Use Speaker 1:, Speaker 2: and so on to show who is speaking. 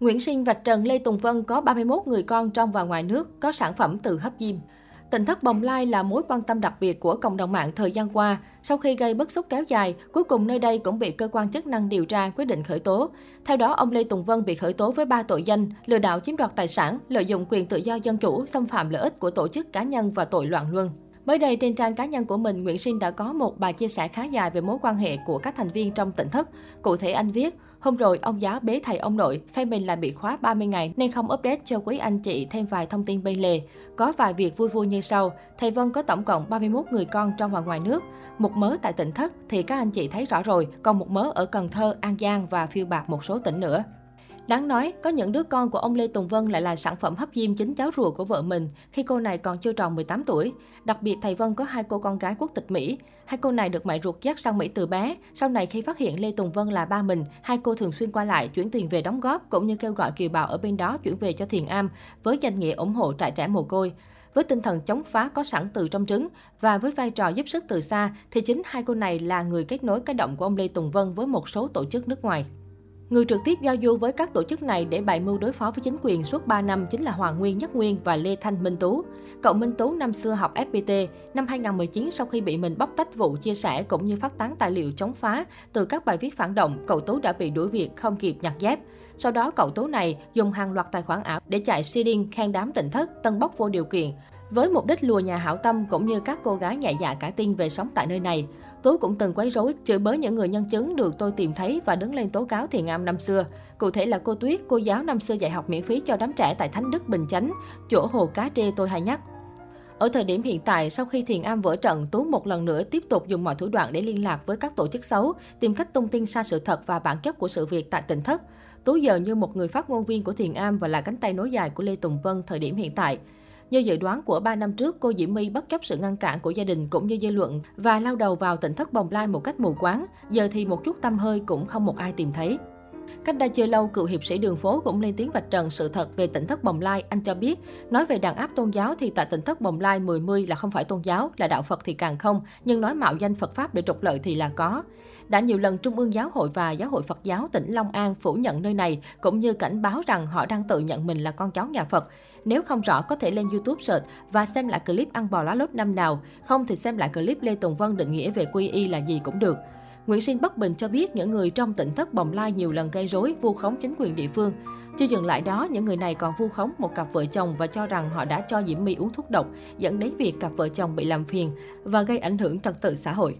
Speaker 1: Nguyễn Sinh vạch trần Lê Tùng Vân có 31 người con trong và ngoài nước, có sản phẩm từ hấp diêm. Tỉnh thất bồng lai là mối quan tâm đặc biệt của cộng đồng mạng thời gian qua. Sau khi gây bức xúc kéo dài, cuối cùng nơi đây cũng bị cơ quan chức năng điều tra quyết định khởi tố. Theo đó, ông Lê Tùng Vân bị khởi tố với 3 tội danh lừa đảo chiếm đoạt tài sản, lợi dụng quyền tự do dân chủ, xâm phạm lợi ích của tổ chức cá nhân và tội loạn luân. Mới đây, trên trang cá nhân của mình, Nguyễn Sinh đã có một bài chia sẻ khá dài về mối quan hệ của các thành viên trong tỉnh thất. Cụ thể anh viết, hôm rồi ông giáo bế thầy ông nội, phe mình lại bị khóa 30 ngày nên không update cho quý anh chị thêm vài thông tin bên lề. Có vài việc vui vui như sau, thầy Vân có tổng cộng 31 người con trong và ngoài nước. Một mớ tại tỉnh thất thì các anh chị thấy rõ rồi, còn một mớ ở Cần Thơ, An Giang và phiêu bạc một số tỉnh nữa. Đáng nói, có những đứa con của ông Lê Tùng Vân lại là sản phẩm hấp diêm chính cháu ruột của vợ mình khi cô này còn chưa tròn 18 tuổi. Đặc biệt, thầy Vân có hai cô con gái quốc tịch Mỹ. Hai cô này được mẹ ruột dắt sang Mỹ từ bé. Sau này khi phát hiện Lê Tùng Vân là ba mình, hai cô thường xuyên qua lại chuyển tiền về đóng góp cũng như kêu gọi kiều bào ở bên đó chuyển về cho Thiền Am với danh nghĩa ủng hộ trại trẻ mồ côi. Với tinh thần chống phá có sẵn từ trong trứng và với vai trò giúp sức từ xa, thì chính hai cô này là người kết nối cái động của ông Lê Tùng Vân với một số tổ chức nước ngoài. Người trực tiếp giao du với các tổ chức này để bày mưu đối phó với chính quyền suốt 3 năm chính là Hoàng Nguyên Nhất Nguyên và Lê Thanh Minh Tú. Cậu Minh Tú năm xưa học FPT, năm 2019 sau khi bị mình bóc tách vụ chia sẻ cũng như phát tán tài liệu chống phá từ các bài viết phản động, cậu Tú đã bị đuổi việc không kịp nhặt dép. Sau đó cậu Tú này dùng hàng loạt tài khoản ảo để chạy seeding khen đám tỉnh thất, tân bốc vô điều kiện. Với mục đích lùa nhà hảo tâm cũng như các cô gái nhẹ dạ cả tin về sống tại nơi này, Tú cũng từng quấy rối, chửi bới những người nhân chứng được tôi tìm thấy và đứng lên tố cáo Thiền Am năm xưa. Cụ thể là cô Tuyết, cô giáo năm xưa dạy học miễn phí cho đám trẻ tại Thánh Đức Bình Chánh, chỗ hồ cá trê tôi hay nhắc. Ở thời điểm hiện tại, sau khi Thiền Am vỡ trận, Tú một lần nữa tiếp tục dùng mọi thủ đoạn để liên lạc với các tổ chức xấu, tìm cách tung tin sai sự thật và bản chất của sự việc tại tỉnh thất. Tú giờ như một người phát ngôn viên của Thiền Am và là cánh tay nối dài của Lê Tùng Vân thời điểm hiện tại. Như dự đoán của 3 năm trước, cô Diễm My bất chấp sự ngăn cản của gia đình cũng như dư luận và lao đầu vào tỉnh thất bồng lai một cách mù quáng. Giờ thì một chút tâm hơi cũng không một ai tìm thấy. Cách đây chưa lâu, cựu hiệp sĩ đường phố cũng lên tiếng vạch trần sự thật về tỉnh thất Bồng Lai. Anh cho biết, nói về đàn áp tôn giáo thì tại tỉnh thất Bồng Lai 10 mươi là không phải tôn giáo, là đạo Phật thì càng không, nhưng nói mạo danh Phật Pháp để trục lợi thì là có. Đã nhiều lần Trung ương Giáo hội và Giáo hội Phật giáo tỉnh Long An phủ nhận nơi này, cũng như cảnh báo rằng họ đang tự nhận mình là con cháu nhà Phật. Nếu không rõ có thể lên YouTube search và xem lại clip ăn bò lá lốt năm nào, không thì xem lại clip Lê Tùng Vân định nghĩa về quy y là gì cũng được. Nguyễn Sinh Bất Bình cho biết những người trong tỉnh thất Bồng Lai nhiều lần gây rối, vu khống chính quyền địa phương. Chưa dừng lại đó, những người này còn vu khống một cặp vợ chồng và cho rằng họ đã cho Diễm My uống thuốc độc, dẫn đến việc cặp vợ chồng bị làm phiền và gây ảnh hưởng trật tự xã hội.